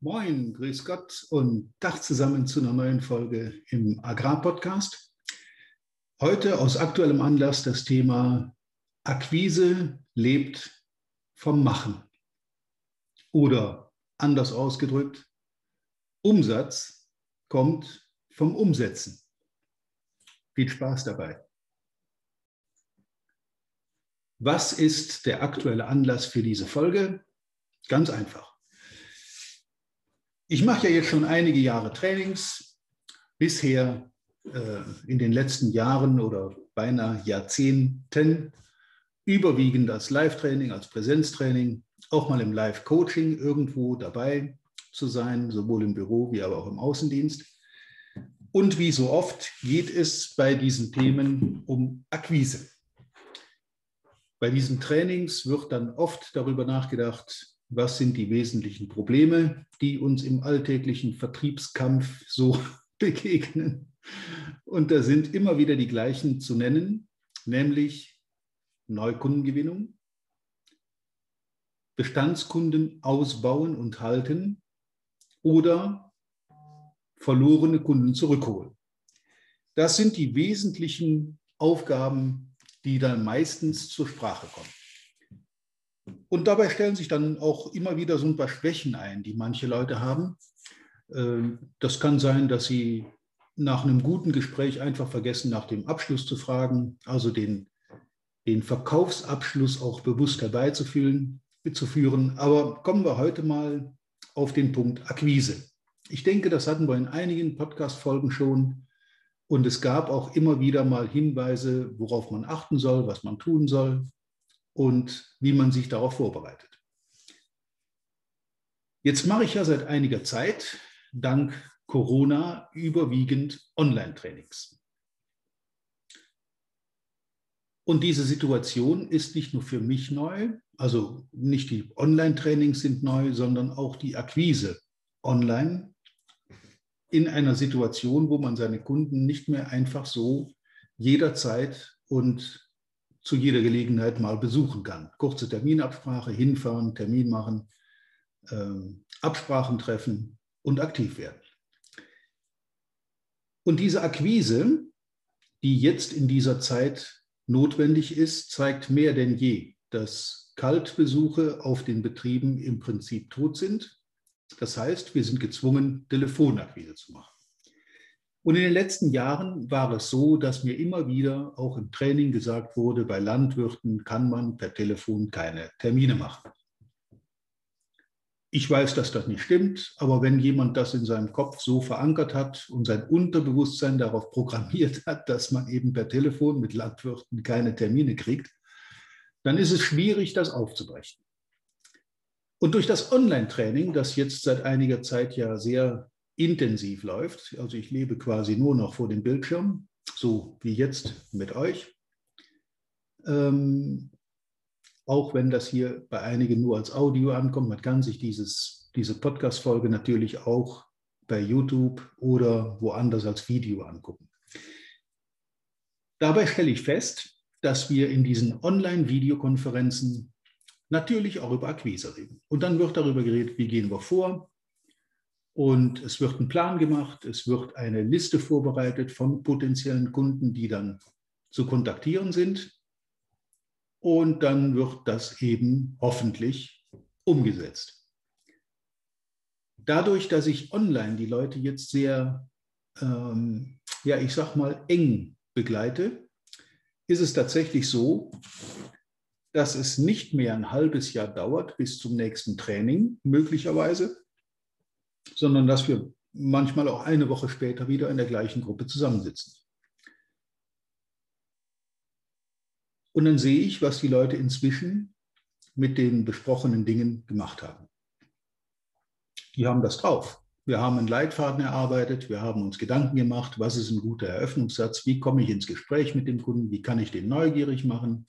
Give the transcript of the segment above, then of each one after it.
Moin, grüß Gott und Tag zusammen zu einer neuen Folge im Agrarpodcast. Heute aus aktuellem Anlass das Thema Akquise lebt vom Machen. Oder anders ausgedrückt, Umsatz kommt vom Umsetzen. Viel Spaß dabei. Was ist der aktuelle Anlass für diese Folge? Ganz einfach. Ich mache ja jetzt schon einige Jahre Trainings. Bisher äh, in den letzten Jahren oder beinahe Jahrzehnten überwiegend als Live-Training, als Präsenztraining, auch mal im Live-Coaching irgendwo dabei zu sein, sowohl im Büro wie aber auch im Außendienst. Und wie so oft geht es bei diesen Themen um Akquise. Bei diesen Trainings wird dann oft darüber nachgedacht, was sind die wesentlichen Probleme, die uns im alltäglichen Vertriebskampf so begegnen. Und da sind immer wieder die gleichen zu nennen, nämlich Neukundengewinnung, Bestandskunden ausbauen und halten oder verlorene Kunden zurückholen. Das sind die wesentlichen Aufgaben, die dann meistens zur Sprache kommen. Und dabei stellen sich dann auch immer wieder so ein paar Schwächen ein, die manche Leute haben. Ähm, das kann sein, dass sie nach einem guten Gespräch einfach vergessen, nach dem Abschluss zu fragen, also den, den Verkaufsabschluss auch bewusst herbeizuführen. Zu führen. Aber kommen wir heute mal auf den Punkt Akquise. Ich denke, das hatten wir in einigen Podcast-Folgen schon. Und es gab auch immer wieder mal Hinweise, worauf man achten soll, was man tun soll und wie man sich darauf vorbereitet. Jetzt mache ich ja seit einiger Zeit, dank Corona, überwiegend Online-Trainings. Und diese Situation ist nicht nur für mich neu, also nicht die Online-Trainings sind neu, sondern auch die Akquise online in einer Situation, wo man seine Kunden nicht mehr einfach so jederzeit und zu jeder Gelegenheit mal besuchen kann. Kurze Terminabsprache, hinfahren, Termin machen, ähm, Absprachen treffen und aktiv werden. Und diese Akquise, die jetzt in dieser Zeit notwendig ist, zeigt mehr denn je, dass Kaltbesuche auf den Betrieben im Prinzip tot sind. Das heißt, wir sind gezwungen, Telefonakquise zu machen. Und in den letzten Jahren war es so, dass mir immer wieder auch im Training gesagt wurde, bei Landwirten kann man per Telefon keine Termine machen. Ich weiß, dass das nicht stimmt, aber wenn jemand das in seinem Kopf so verankert hat und sein Unterbewusstsein darauf programmiert hat, dass man eben per Telefon mit Landwirten keine Termine kriegt, dann ist es schwierig, das aufzubrechen. Und durch das Online-Training, das jetzt seit einiger Zeit ja sehr intensiv läuft. Also ich lebe quasi nur noch vor dem Bildschirm, so wie jetzt mit euch. Ähm, auch wenn das hier bei einigen nur als Audio ankommt, man kann sich dieses, diese Podcast-Folge natürlich auch bei YouTube oder woanders als Video angucken. Dabei stelle ich fest, dass wir in diesen Online-Videokonferenzen natürlich auch über Akquise reden. Und dann wird darüber geredet, wie gehen wir vor, und es wird ein Plan gemacht, es wird eine Liste vorbereitet von potenziellen Kunden, die dann zu kontaktieren sind. Und dann wird das eben hoffentlich umgesetzt. Dadurch, dass ich online die Leute jetzt sehr, ähm, ja, ich sag mal, eng begleite, ist es tatsächlich so, dass es nicht mehr ein halbes Jahr dauert bis zum nächsten Training, möglicherweise, sondern dass wir manchmal auch eine Woche später wieder in der gleichen Gruppe zusammensitzen. Und dann sehe ich, was die Leute inzwischen mit den besprochenen Dingen gemacht haben. Die haben das drauf. Wir haben einen Leitfaden erarbeitet, wir haben uns Gedanken gemacht, was ist ein guter Eröffnungssatz, wie komme ich ins Gespräch mit dem Kunden, wie kann ich den neugierig machen,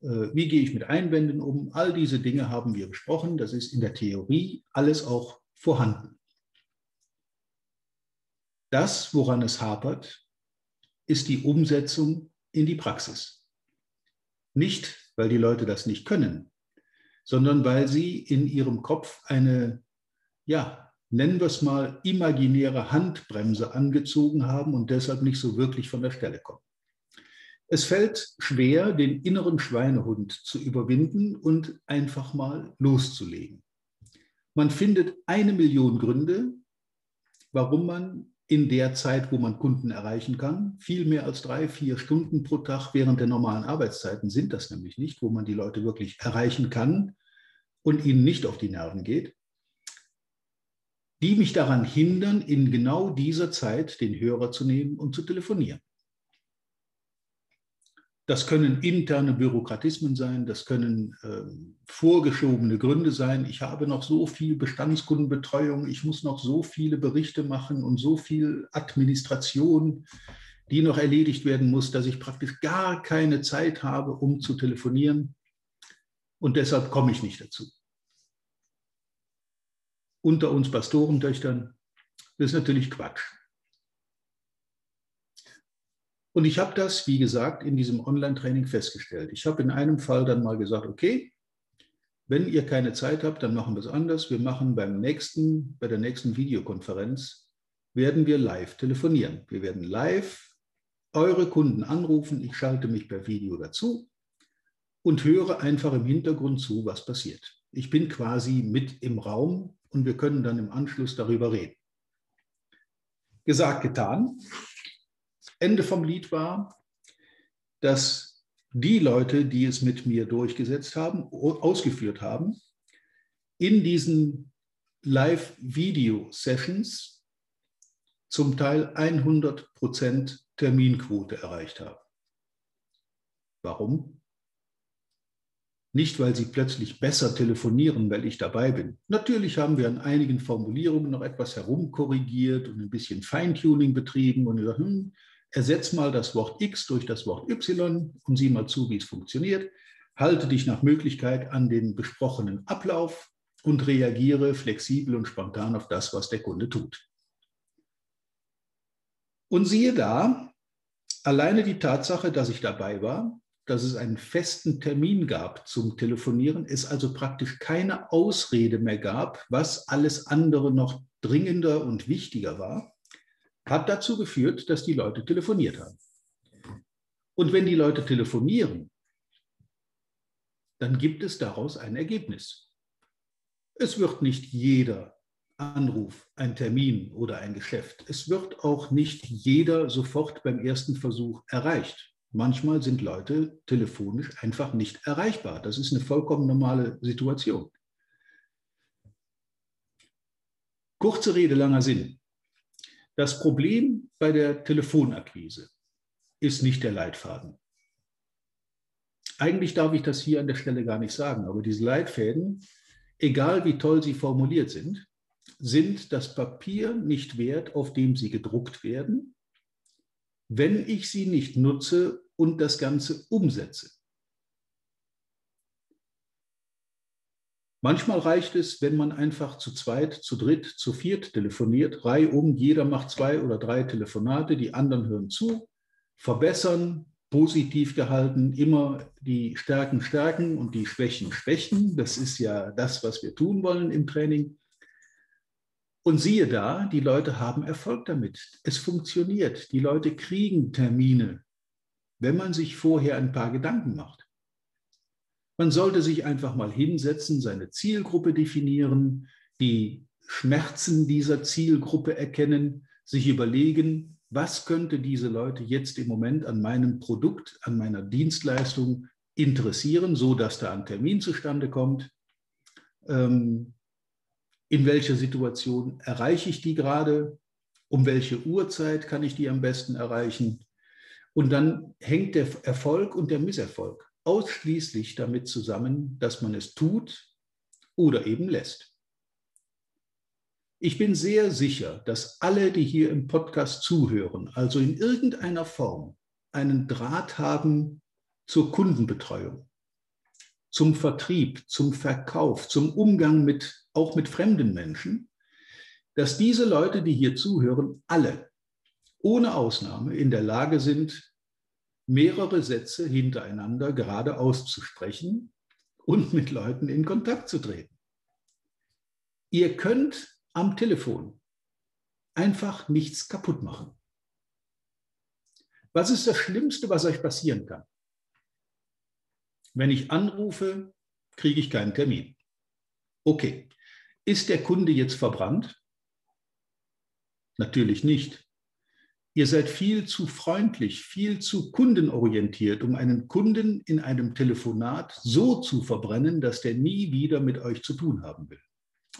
äh, wie gehe ich mit Einwänden um. All diese Dinge haben wir besprochen. Das ist in der Theorie alles auch vorhanden. Das, woran es hapert, ist die Umsetzung in die Praxis. Nicht, weil die Leute das nicht können, sondern weil sie in ihrem Kopf eine, ja, nennen wir es mal, imaginäre Handbremse angezogen haben und deshalb nicht so wirklich von der Stelle kommen. Es fällt schwer, den inneren Schweinehund zu überwinden und einfach mal loszulegen. Man findet eine Million Gründe, warum man in der Zeit, wo man Kunden erreichen kann, viel mehr als drei, vier Stunden pro Tag während der normalen Arbeitszeiten sind das nämlich nicht, wo man die Leute wirklich erreichen kann und ihnen nicht auf die Nerven geht, die mich daran hindern, in genau dieser Zeit den Hörer zu nehmen und zu telefonieren. Das können interne Bürokratismen sein, das können äh, vorgeschobene Gründe sein. Ich habe noch so viel Bestandskundenbetreuung, ich muss noch so viele Berichte machen und so viel Administration, die noch erledigt werden muss, dass ich praktisch gar keine Zeit habe, um zu telefonieren. Und deshalb komme ich nicht dazu. Unter uns Pastorentöchtern, ist natürlich Quatsch. Und ich habe das, wie gesagt, in diesem Online-Training festgestellt. Ich habe in einem Fall dann mal gesagt, okay, wenn ihr keine Zeit habt, dann machen wir es anders. Wir machen beim nächsten, bei der nächsten Videokonferenz, werden wir live telefonieren. Wir werden live eure Kunden anrufen. Ich schalte mich per Video dazu und höre einfach im Hintergrund zu, was passiert. Ich bin quasi mit im Raum und wir können dann im Anschluss darüber reden. Gesagt, getan. Ende vom Lied war, dass die Leute, die es mit mir durchgesetzt haben, ausgeführt haben, in diesen Live-Video-Sessions zum Teil 100% Terminquote erreicht haben. Warum? Nicht, weil sie plötzlich besser telefonieren, weil ich dabei bin. Natürlich haben wir an einigen Formulierungen noch etwas herumkorrigiert und ein bisschen Feintuning betrieben und gesagt, hm, ersetz mal das Wort X durch das Wort Y und sieh mal zu, wie es funktioniert. Halte dich nach Möglichkeit an den besprochenen Ablauf und reagiere flexibel und spontan auf das, was der Kunde tut. Und siehe da, alleine die Tatsache, dass ich dabei war, dass es einen festen Termin gab zum Telefonieren, es also praktisch keine Ausrede mehr gab, was alles andere noch dringender und wichtiger war, hat dazu geführt, dass die Leute telefoniert haben. Und wenn die Leute telefonieren, dann gibt es daraus ein Ergebnis. Es wird nicht jeder Anruf ein Termin oder ein Geschäft. Es wird auch nicht jeder sofort beim ersten Versuch erreicht. Manchmal sind Leute telefonisch einfach nicht erreichbar. Das ist eine vollkommen normale Situation. Kurze Rede, langer Sinn. Das Problem bei der Telefonakquise ist nicht der Leitfaden. Eigentlich darf ich das hier an der Stelle gar nicht sagen, aber diese Leitfäden, egal wie toll sie formuliert sind, sind das Papier nicht wert, auf dem sie gedruckt werden, wenn ich sie nicht nutze und das Ganze umsetze. Manchmal reicht es, wenn man einfach zu zweit, zu dritt, zu viert telefoniert, reihum, jeder macht zwei oder drei Telefonate, die anderen hören zu, verbessern, positiv gehalten, immer die Stärken stärken und die Schwächen schwächen. Das ist ja das, was wir tun wollen im Training. Und siehe da, die Leute haben Erfolg damit. Es funktioniert. Die Leute kriegen Termine, wenn man sich vorher ein paar Gedanken macht. Man sollte sich einfach mal hinsetzen, seine Zielgruppe definieren, die Schmerzen dieser Zielgruppe erkennen, sich überlegen, was könnte diese Leute jetzt im Moment an meinem Produkt, an meiner Dienstleistung interessieren, so dass da ein Termin zustande kommt. Ähm, in welcher Situation erreiche ich die gerade? Um welche Uhrzeit kann ich die am besten erreichen? Und dann hängt der Erfolg und der Misserfolg ausschließlich damit zusammen, dass man es tut oder eben lässt. Ich bin sehr sicher, dass alle, die hier im Podcast zuhören, also in irgendeiner Form einen Draht haben zur Kundenbetreuung, zum Vertrieb, zum Verkauf, zum Umgang mit, auch mit fremden Menschen, dass diese Leute, die hier zuhören, alle ohne Ausnahme in der Lage sind, mehrere Sätze hintereinander gerade auszusprechen und mit Leuten in Kontakt zu treten. Ihr könnt am Telefon einfach nichts kaputt machen. Was ist das Schlimmste, was euch passieren kann? Wenn ich anrufe, kriege ich keinen Termin. Okay, ist der Kunde jetzt verbrannt? Natürlich nicht. Ihr seid viel zu freundlich, viel zu kundenorientiert, um einen Kunden in einem Telefonat so zu verbrennen, dass der nie wieder mit euch zu tun haben will.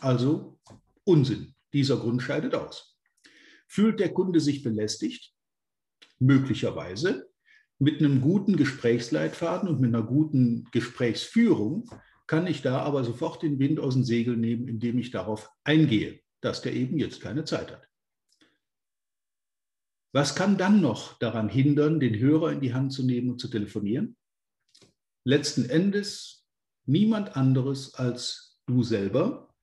Also Unsinn. Dieser Grund scheidet aus. Fühlt der Kunde sich belästigt? Möglicherweise. Mit einem guten Gesprächsleitfaden und mit einer guten Gesprächsführung kann ich da aber sofort den Wind aus den Segeln nehmen, indem ich darauf eingehe, dass der eben jetzt keine Zeit hat. Was kann dann noch daran hindern, den Hörer in die Hand zu nehmen und zu telefonieren? Letzten Endes niemand anderes als du selber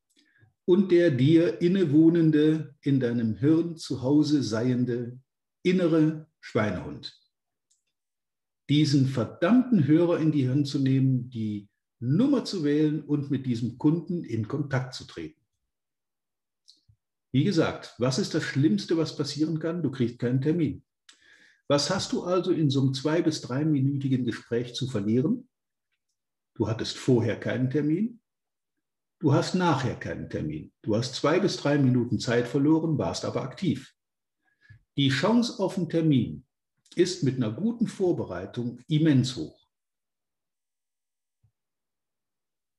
und der dir innewohnende, in deinem Hirn zu Hause seiende innere Schweinehund. Diesen verdammten Hörer in die Hand zu nehmen, die Nummer zu wählen und mit diesem Kunden in Kontakt zu treten. Wie gesagt, was ist das Schlimmste, was passieren kann? Du kriegst keinen Termin. Was hast du also in so einem zwei- bis dreiminütigen Gespräch zu verlieren? Du hattest vorher keinen Termin. Du hast nachher keinen Termin. Du hast zwei bis drei Minuten Zeit verloren, warst aber aktiv. Die Chance auf einen Termin ist mit einer guten Vorbereitung immens hoch.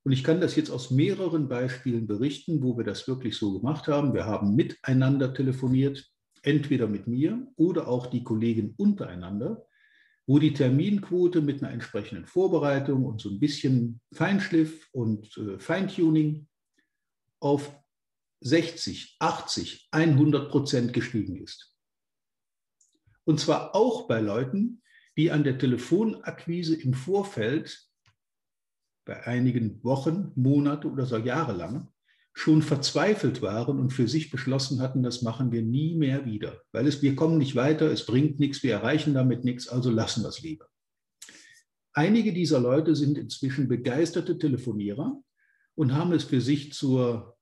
Und ich kann das jetzt aus mehreren Beispielen berichten, wo wir das wirklich so gemacht haben. Wir haben miteinander telefoniert, entweder mit mir oder auch die Kollegen untereinander, wo die Terminquote mit einer entsprechenden Vorbereitung und so ein bisschen Feinschliff und äh, Feintuning auf 60, 80, 100 Prozent gestiegen ist. Und zwar auch bei Leuten, die an der Telefonakquise im Vorfeld bei einigen Wochen, Monate oder so Jahre lang schon verzweifelt waren und für sich beschlossen hatten, das machen wir nie mehr wieder, weil es, wir kommen nicht weiter, es bringt nichts, wir erreichen damit nichts, also lassen wir es lieber. Einige dieser Leute sind inzwischen begeisterte Telefonierer und haben es für sich zur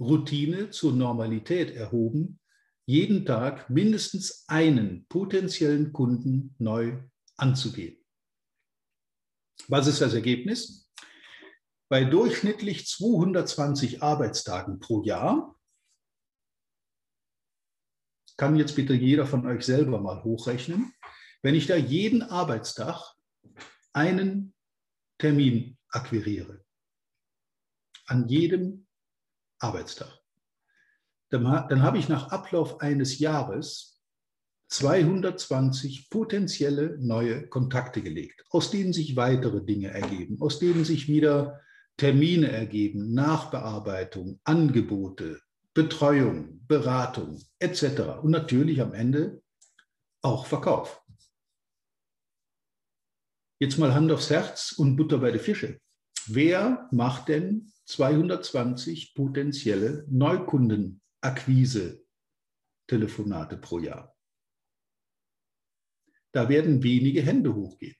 Routine, zur Normalität erhoben, jeden Tag mindestens einen potenziellen Kunden neu anzugehen. Was ist das Ergebnis? Bei durchschnittlich 220 Arbeitstagen pro Jahr, kann jetzt bitte jeder von euch selber mal hochrechnen, wenn ich da jeden Arbeitstag einen Termin akquiriere, an jedem Arbeitstag, dann, dann habe ich nach Ablauf eines Jahres 220 potenzielle neue Kontakte gelegt, aus denen sich weitere Dinge ergeben, aus denen sich wieder Termine ergeben, Nachbearbeitung, Angebote, Betreuung, Beratung etc. Und natürlich am Ende auch Verkauf. Jetzt mal Hand aufs Herz und Butter bei den Fische. Wer macht denn 220 potenzielle Neukundenakquise-Telefonate pro Jahr? Da werden wenige Hände hochgehen.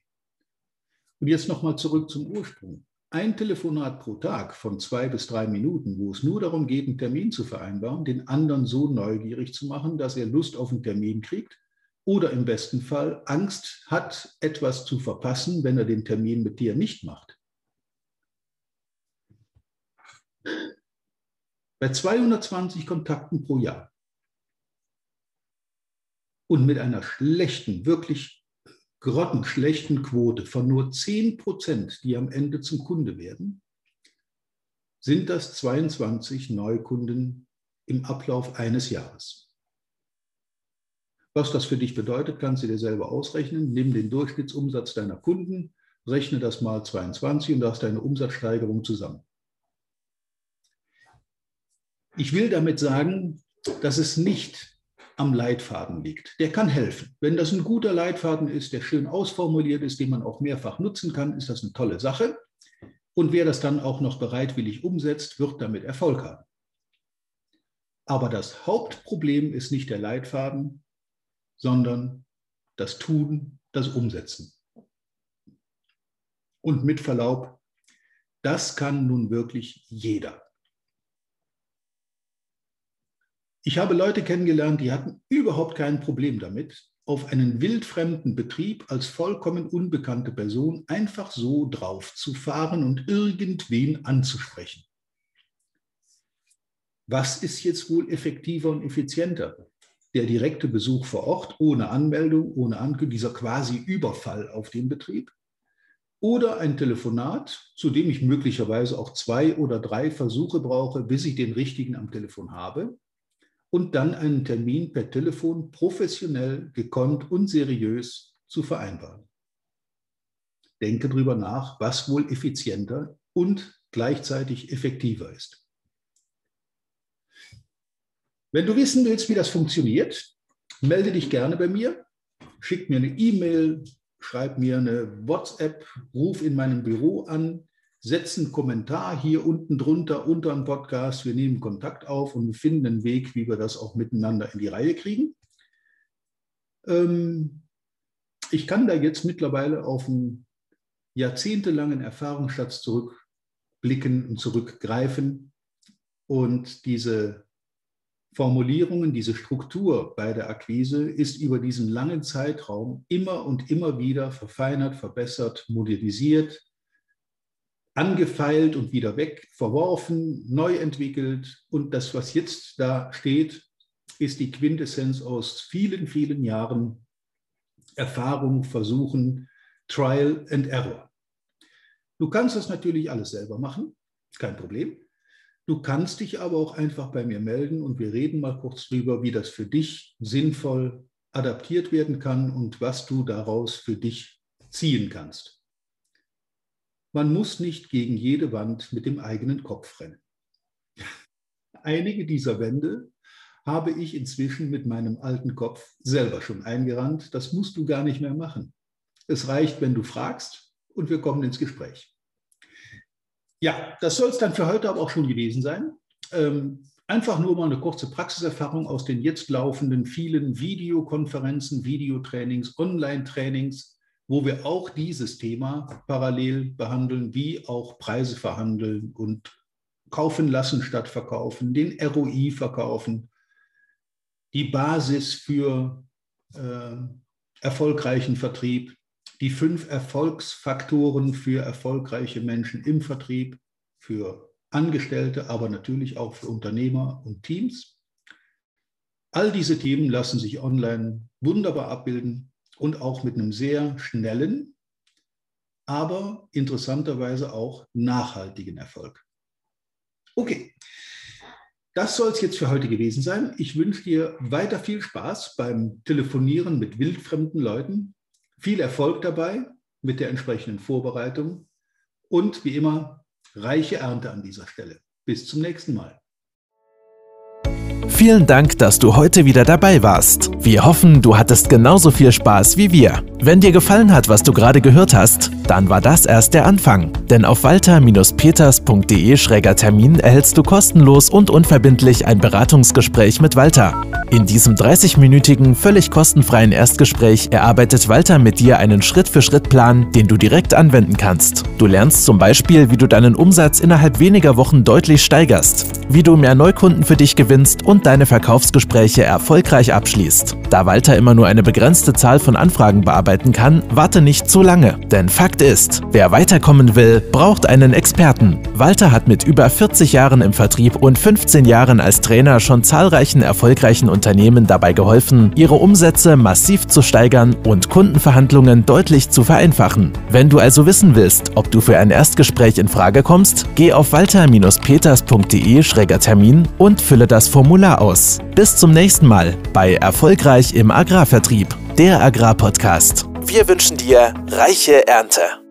Und jetzt nochmal zurück zum Ursprung ein Telefonat pro Tag von zwei bis drei Minuten, wo es nur darum geht, einen Termin zu vereinbaren, den anderen so neugierig zu machen, dass er Lust auf einen Termin kriegt oder im besten Fall Angst hat, etwas zu verpassen, wenn er den Termin mit dir nicht macht. Bei 220 Kontakten pro Jahr und mit einer schlechten, wirklich grottenschlechten Quote von nur 10 Prozent, die am Ende zum Kunde werden, sind das 22 Neukunden im Ablauf eines Jahres. Was das für dich bedeutet, kannst du dir selber ausrechnen. Nimm den Durchschnittsumsatz deiner Kunden, rechne das mal 22 und da hast deine Umsatzsteigerung zusammen. Ich will damit sagen, dass es nicht am Leitfaden liegt. Der kann helfen. Wenn das ein guter Leitfaden ist, der schön ausformuliert ist, den man auch mehrfach nutzen kann, ist das eine tolle Sache. Und wer das dann auch noch bereitwillig umsetzt, wird damit Erfolg haben. Aber das Hauptproblem ist nicht der Leitfaden, sondern das Tun, das Umsetzen. Und mit Verlaub, das kann nun wirklich jeder. Ich habe Leute kennengelernt, die hatten überhaupt kein Problem damit, auf einen wildfremden Betrieb als vollkommen unbekannte Person einfach so drauf zu fahren und irgendwen anzusprechen. Was ist jetzt wohl effektiver und effizienter? Der direkte Besuch vor Ort ohne Anmeldung, ohne Ankündigung, dieser quasi Überfall auf den Betrieb? Oder ein Telefonat, zu dem ich möglicherweise auch zwei oder drei Versuche brauche, bis ich den richtigen am Telefon habe? Und dann einen Termin per Telefon professionell, gekonnt und seriös zu vereinbaren. Denke darüber nach, was wohl effizienter und gleichzeitig effektiver ist. Wenn du wissen willst, wie das funktioniert, melde dich gerne bei mir, schick mir eine E-Mail, schreib mir eine WhatsApp, ruf in meinem Büro an, setz einen Kommentar hier unten drunter unter dem Podcast. Wir nehmen Kontakt auf und finden einen Weg, wie wir das auch miteinander in die Reihe kriegen. Ähm, ich kann da jetzt mittlerweile auf einen jahrzehntelangen Erfahrungsschatz zurückblicken und zurückgreifen und diese Formulierungen, diese Struktur bei der Akquise ist über diesen langen Zeitraum immer und immer wieder verfeinert, verbessert, modernisiert, angefeilt und wieder weg, verworfen, neu entwickelt. Und das, was jetzt da steht, ist die Quintessenz aus vielen, vielen Jahren Erfahrung, Versuchen, Trial and Error. Du kannst das natürlich alles selber machen, kein Problem. Du kannst dich aber auch einfach bei mir melden und wir reden mal kurz drüber, wie das für dich sinnvoll adaptiert werden kann und was du daraus für dich ziehen kannst. Man muss nicht gegen jede Wand mit dem eigenen Kopf rennen. Einige dieser Wände habe ich inzwischen mit meinem alten Kopf selber schon eingerannt. Das musst du gar nicht mehr machen. Es reicht, wenn du fragst und wir kommen ins Gespräch. Ja, das soll es dann für heute aber auch schon gewesen sein. Ähm, einfach nur mal eine kurze Praxiserfahrung aus den jetzt laufenden vielen Videokonferenzen, Videotrainings, Online-Trainings, wo wir auch dieses Thema parallel behandeln, wie auch Preise verhandeln und kaufen lassen statt verkaufen, den ROI verkaufen, die Basis für äh, erfolgreichen Vertrieb, die fünf Erfolgsfaktoren für erfolgreiche Menschen im Vertrieb, für Angestellte, aber natürlich auch für Unternehmer und Teams. All diese Themen lassen sich online wunderbar abbilden und auch mit einem sehr schnellen, aber interessanterweise auch nachhaltigen Erfolg. Okay, das soll es jetzt für heute gewesen sein. Ich wünsche dir weiter viel Spaß beim Telefonieren mit wildfremden Leuten viel Erfolg dabei mit der entsprechenden Vorbereitung und wie immer reiche Ernte an dieser Stelle. Bis zum nächsten Mal. Vielen Dank, dass du heute wieder dabei warst. Wir hoffen, du hattest genauso viel Spaß wie wir. Wenn dir gefallen hat, was du gerade gehört hast, dann war das erst der Anfang. Denn auf walter-peters.de-termin erhältst du kostenlos und unverbindlich ein Beratungsgespräch mit Walter. In diesem 30-minütigen, völlig kostenfreien Erstgespräch erarbeitet Walter mit dir einen Schritt-für-Schritt-Plan, den du direkt anwenden kannst. Du lernst zum Beispiel, wie du deinen Umsatz innerhalb weniger Wochen deutlich steigerst, wie du mehr Neukunden für dich gewinnst und deine Verkaufsgespräche erfolgreich abschließt. Da Walter immer nur eine begrenzte Zahl von Anfragen bearbeiten kann, warte nicht zu lange. Denn Fakt ist, wer weiterkommen will, braucht einen Experten. Walter hat mit über 40 Jahren im Vertrieb und 15 Jahren als Trainer schon zahlreichen erfolgreichen Unternehmen dabei geholfen, ihre Umsätze massiv zu steigern und Kundenverhandlungen deutlich zu vereinfachen. Wenn du also wissen willst, ob du für ein Erstgespräch in Frage kommst, geh auf walter-peters.de-termin und fülle das Formular aus. Bis zum nächsten Mal bei Erfolgreich im Agrarvertrieb, der Agrarpodcast. Wir wünschen dir reiche Ernte.